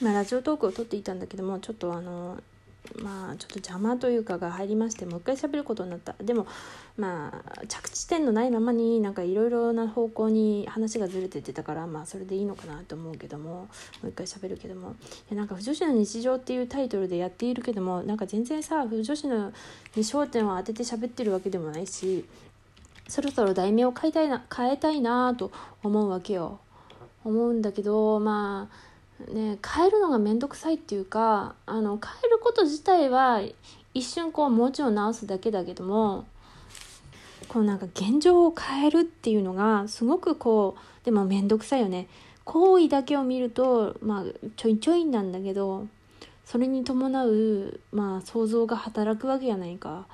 まあ、ラジオトークを撮っていたんだけどもちょっとあのまあちょっと邪魔というかが入りましてもう一回喋ることになった。でもまあ着地点のないままになんかいろいろな方向に話がずれてってたからまあそれでいいのかなと思うけどももう一回喋るけども。いなんか「不女子の日常」っていうタイトルでやっているけどもなんか全然さ不女子のに焦点を当てて喋ってるわけでもないしそろそろ題名を変えたいな変えたいなと思うわけよ。思うんだけどまあね、変えるのが面倒くさいっていうかあの変えること自体は一瞬こうもちろん直すだけだけどもこうなんか現状を変えるっていうのがすごくこうでも面倒くさいよね。行為だけを見るとまあちょいちょいなんだけどそれに伴うまあ想像が働くわけやないか。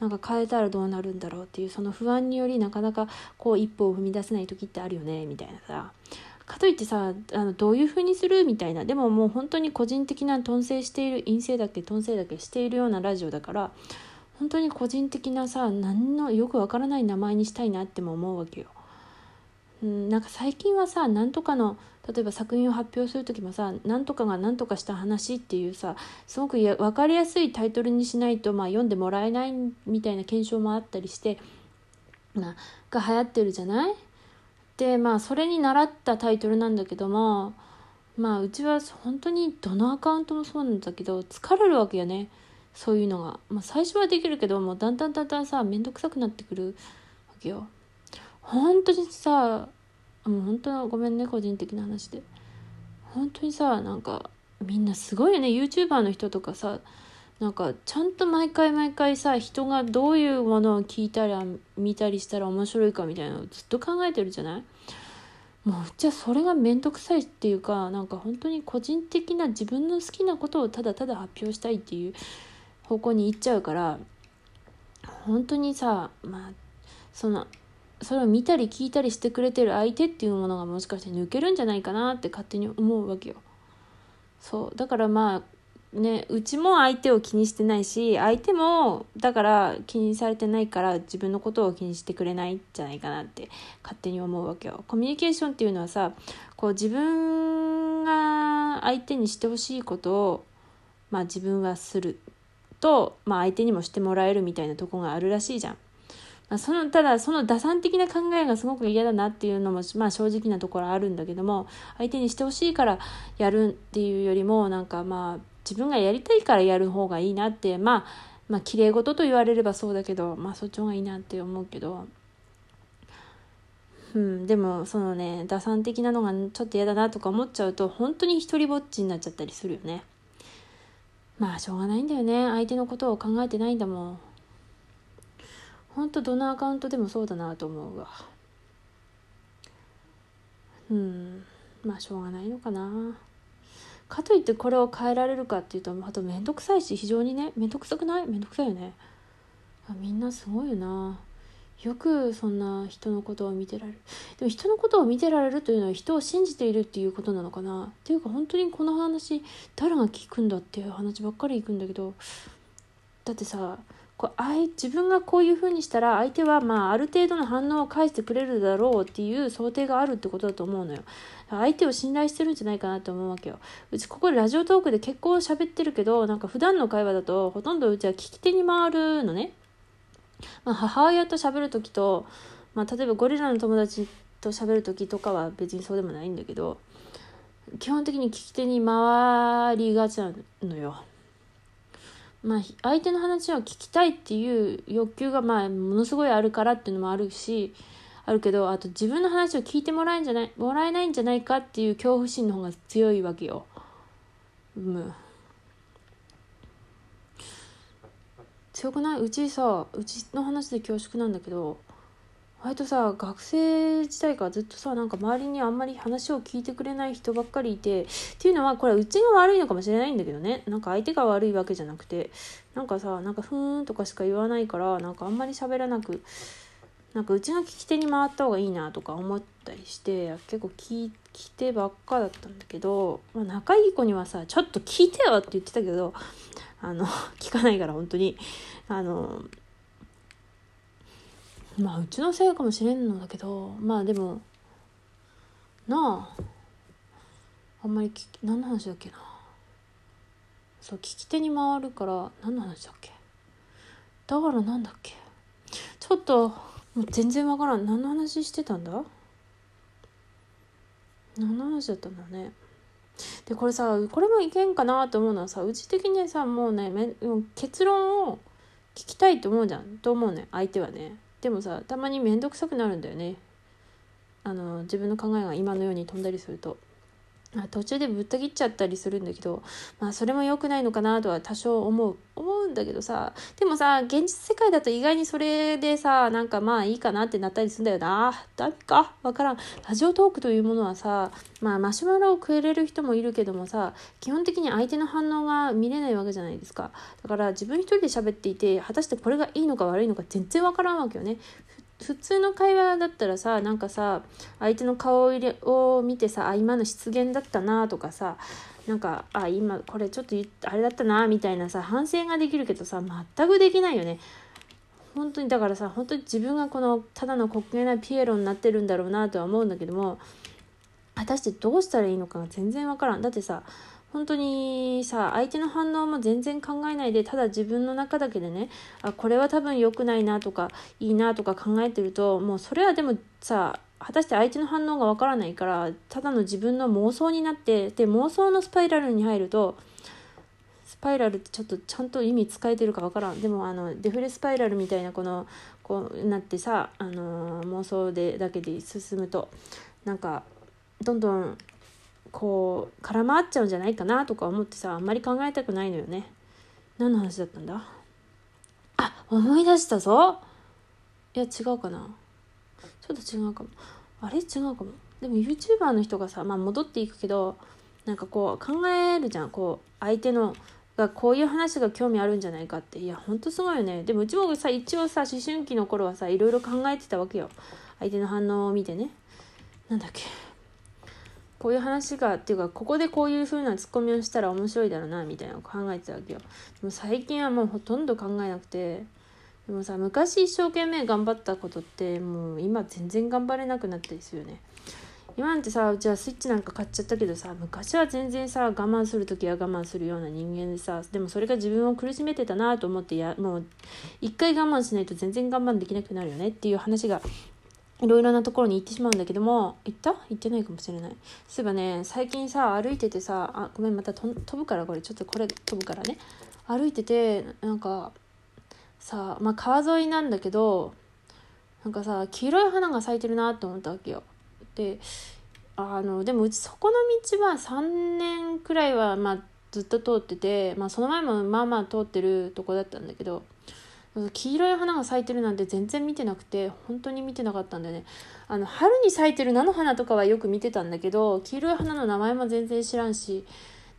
なんか変えたらどうなるんだろうっていうその不安によりなかなかこう一歩を踏み出せない時ってあるよねみたいなさ。かといってさあのどういう風にするみたいなでももう本当に個人的な頓成している陰性だけ頓成だけしているようなラジオだから本当に個人的なさ何のよくわからない名前にしたいなっても思うわけよ。ん、なんか最近はさ何とかの例えば作品を発表する時もさ何とかが何とかした話っていうさすごくや分かりやすいタイトルにしないと、まあ、読んでもらえないみたいな検証もあったりして、まあ、が流行ってるじゃない？でまあそれに習ったタイトルなんだけどもまあうちは本当にどのアカウントもそうなんだけど疲れるわけよね。そういうのが、まあ、最初はできるけどもうだんだんだんだんさ面倒くさくなってくるわけよ。本当にさもう本当ごめんね個人的な話で。本当にさなんかみんなすごいよね。YouTuber の人とかさなんかちゃんと毎回毎回さ人がどういうものを聞いたり見たりしたら面白いかみたいなのをずっと考えてるじゃない？もうじゃあそれが面倒くさいっていうかなんか本当に個人的な自分の好きなことをただただ発表したいっていう方向に行っちゃうから本当にさまあそのそれを見たり聞いたりしてくれてる相手っていうものがもしかして抜けるんじゃないかなって勝手に思うわけよ。そうだからまあね、うちも相手を気にしてないし相手もだから気にされてないから自分のことを気にしてくれないんじゃないかなって勝手に思うわけよ。コミュニケーションっていうのはさこう自分が相手にしてほしいことを、まあ、自分はすると、まあ、相手にもしてもらえるみたいなとこがあるらしいじゃん。まあ、そのただその打算的な考えがすごく嫌だなっていうのも、まあ、正直なところあるんだけども相手にしてほしいからやるっていうよりもなんかまあ自分がやりたいからやる方がいいなってまあまあ綺麗事と言われればそうだけどまあそっちの方がいいなって思うけど。うんでもそのね打算的なのがちょっと嫌だなとか思っちゃうと本当に一人ぼっちになっちゃったりするよね。まあしょうがないんだよね。相手のことを考えてないんだもん。ほんとどのアカウントでもそうだなと思うわ。うんまあしょうがないのかな。かといってこれを変えられるかっていうとあと面倒くさいし非常にね面倒くさくない？面倒くさいよね。みんなすごいよな。よくそんな人のことを見てられる。でも人のことを見てられるというのは人を信じているっていうことなのかな？っていうか本当にこの話誰が聞くんだっていう話ばっかりいくんだけど。だってさこうあい自分がこういうふうにしたら相手はまあある程度の反応を返してくれるだろうっていう想定があるってことだと思うのよ。相手を信頼してるんじゃないかなと思うわけよ。うちここでラジオトークで結構喋ってるけどなんか普段の会話だとほとんどうちは聞き手に回るのね。まあ、母親と喋る時と、まあ、例えばゴリラの友達と喋る時とかは別にそうでもないんだけど基本的に聞き手に回りがちなのよ。まあ、相手の話を聞きたいっていう欲求がまあものすごいあるからっていうのもあるしあるけどあと自分の話を聞いてもらえんじゃないもらえないんじゃないかっていう恐怖心の方が強いわけよ。うん、強くない？うちさうちの話で恐縮なんだけど割とさ学生時代からずっとさなんか周りにあんまり話を聞いてくれない人ばっかりいてっていうのはこれうちが悪いのかもしれないんだけどね。なんか相手が悪いわけじゃなくてなんかさなんかふーんとかしか言わないからなんかあんまり喋らなくなんかうちが聞き手に回った方がいいなとか思ったりして結構聞き手ばっかだったんだけど、まあ、仲いい子にはさ「ちょっと聞いてよ」って言ってたけどあの 聞かないから本当に。あのまあうちのせいかもしれんのだけどまあでもなああんまり聞き何の話だっけな。そう聞き手に回るから何の話だっけ。だからなんだっけ。ちょっともう全然わからん。何の話してたんだ。何の話だったんだね。でこれさこれもいけんかなと思うのはさうち的にさもうねめ結論を聞きたいと思うじゃん。と思うね相手はね。でもさたまに面倒くさくなるんだよねあの自分の考えが今のように飛んだりすると。まあ、途中でぶった切っちゃったりするんだけど、まあ、それも良くないのかなとは多少思う。思うんだけどさでもさ現実世界だと意外にそれでさなんかまあいいかなってなったりするんだよな。ダメか？わからん。ラジオトークというものはさまあマシュマロをくれる人もいるけどもさ基本的に相手の反応が見れないわけじゃないですか。だから自分一人で喋っていて果たしてこれがいいのか悪いのか全然わからんわけよね。普通の会話だったらさなんかさ相手の顔を見てさあ今の失言だったなとかさなんかあ今これちょっとあれだったなみたいなさ反省ができるけどさ全くできないよね。本当にだからさ本当に自分がこのただの滑稽なピエロになってるんだろうなとは思うんだけども果たしてどうしたらいいのかが全然わからんだってさ本当にさ相手の反応も全然考えないでただ自分の中だけでねあこれは多分良くないなとかいいなとか考えてるともうそれはでもさ果たして相手の反応がわからないからただの自分の妄想になってで妄想のスパイラルに入るとスパイラルってちょっとちゃんと意味使えてるかわからん。でもあのデフレスパイラルみたいなこのこうなってさ、あの妄想でだけで進むとなんかどんどんこう空回っちゃうんじゃないかなとか思ってさあんまり考えたくないのよね。何の話だったんだ？あ思い出したぞ。いや違うかな。ちょっと違うかも。あれ？違うかも。でも YouTuber の人がさまあ戻っていくけどなんかこう考えるじゃん。こう相手のがこういう話が興味あるんじゃないかって。いやほんとすごいよね。でもうちもさ一応さ思春期の頃はさいろいろ考えてたわけよ。相手の反応を見てね。なんだっけ。こういう話がっていうかここでこういう風なツッコミをしたら面白いだろうなみたいなのを考えてたわけよ。でも最近はもうほとんど考えなくて。でもさ昔一生懸命頑張ったことってもう今全然頑張れなくなったりするよね。今なんてさじゃあスイッチなんか買っちゃったけどさ昔は全然さ我慢する時は我慢するような人間でさでもそれが自分を苦しめてたなと思ってやもう一回我慢しないと全然我慢できなくなるよねっていう話がいろいろなところに行ってしまうんだけども行った？行ってないかもしれない。そういえばね最近さ歩いててさあごめんまた飛ぶからこれ。ちょっとこれ飛ぶからね。歩いててなんかさまあ川沿いなんだけどなんかさ黄色い花が咲いてるなと思ったわけよ。であのでもうちそこの道は3年くらいはまあずっと通ってて、まあ、その前もまあまあ通ってるとこだったんだけど黄色い花が咲いてるなんて全然見てなくて本当に見てなかったんだよね。あの春に咲いてる菜の花とかはよく見てたんだけど黄色い花の名前も全然知らんし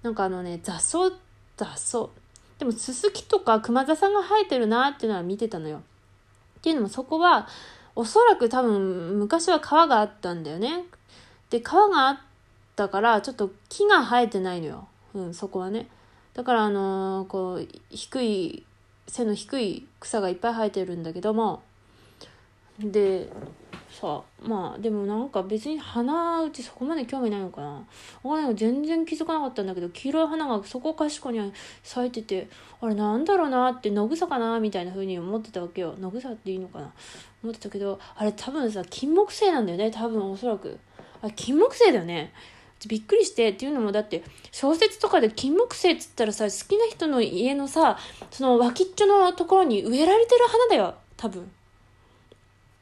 なんかあのね雑草雑草。でもススキとかクマザサが生えてるなっていうのは見てたのよ。っていうのもそこはおそらく多分昔は川があったんだよね。で川があったからちょっと木が生えてないのよ。うんそこはね。だからあのー、こう低い背の低い草がいっぱい生えてるんだけどもでさまあでもなんか別に花うちそこまで興味ないのかな。わかんない全然気づかなかったんだけど黄色い花がそこかしこに咲いててあれなんだろうなって野草かなみたいな風に思ってたわけよ。野草っていいのかな。思ってたけどあれ多分さ金木犀なんだよね多分おそらく。あ金木犀だよね。びっくりしてっていうのもだって小説とかで金木犀っつったらさ好きな人の家のさその脇っちょのところに植えられてる花だよ多分。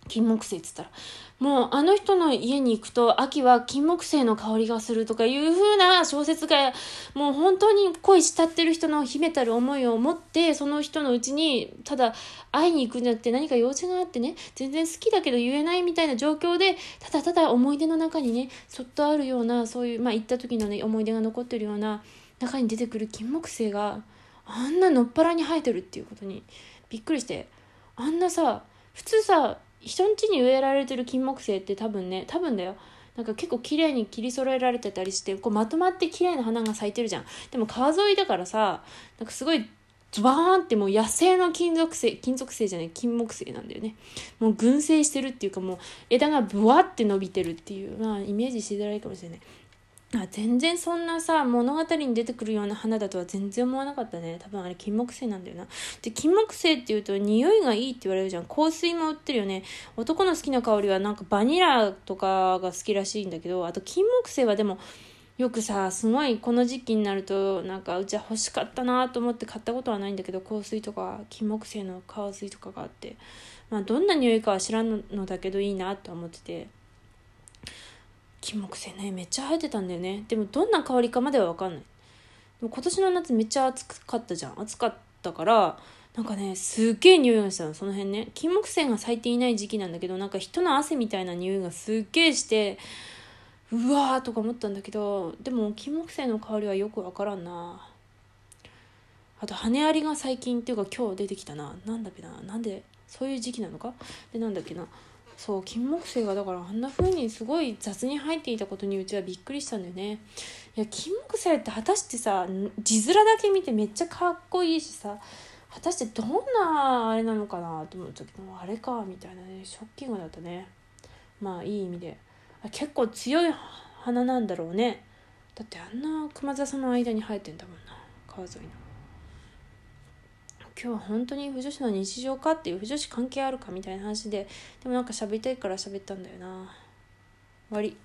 金木犀っつったら。もうあの人の家に行くと秋は金木犀の香りがするとかいう風な小説がもう本当に恋したってる人の秘めたる思いを持ってその人のうちにただ会いに行くんじゃなくて何か用事があってね全然好きだけど言えないみたいな状況でただただ思い出の中にねそっとあるようなそういうまあ行った時のね思い出が残ってるような中に出てくる金木犀があんなのっぱらに生えてるっていうことにびっくりしてあんなさ普通さ人ん家に植えられてる金木犀って多分ね多分だよ。なんか結構綺麗に切り揃えられてたりしてこうまとまって綺麗な花が咲いてるじゃん。でも川沿いだからさなんかすごいズバーンってもう野生の金属製金属製じゃない金木犀なんだよね。もう群生してるっていうかもう枝がブワって伸びてるっていうまあイメージしづらいかもしれない。あ全然そんなさ物語に出てくるような花だとは全然思わなかったね。多分あれ金木犀なんだよな。で金木犀っていうと匂いがいいって言われるじゃん。香水も売ってるよね。男の好きな香りはなんかバニラとかが好きらしいんだけどあと金木犀はでもよくさすごいこの時期になるとなんかうちは欲しかったなと思って買ったことはないんだけど香水とか金木犀の香水とかがあって。まあどんな匂いかは知らんのだけどいいなと思ってて。金木犀ねめっちゃ生えてたんだよね。でもどんな香りかまでは分かんない。でも今年の夏めっちゃ暑かったじゃん。暑かったからなんかねすっげえ匂いがしたの。その辺ね。金木犀が咲いていない時期なんだけどなんか人の汗みたいな匂いがすっげえしてうわーとか思ったんだけどでも金木犀の香りはよく分からんな。あと羽アリが最近っていうか今日出てきたな。なんだっけな。なんでそういう時期なのか？でなんだっけな。そう金木犀がだからあんな風にすごい雑に入っていたことにうちはびっくりしたんだよね。いや金木犀って果たしてさ字面だけ見てめっちゃかっこいいしさ果たしてどんなあれなのかなと思ったけどあれかみたいなねショッキングだったね。まあいい意味で。結構強い花なんだろうね。だってあんな熊笹の間に生えてんだもんな川沿いの。今日は本当に不女子の日常かっていう不女子関係あるかみたいな話ででもなんか喋りたいから喋ったんだよな。終わり。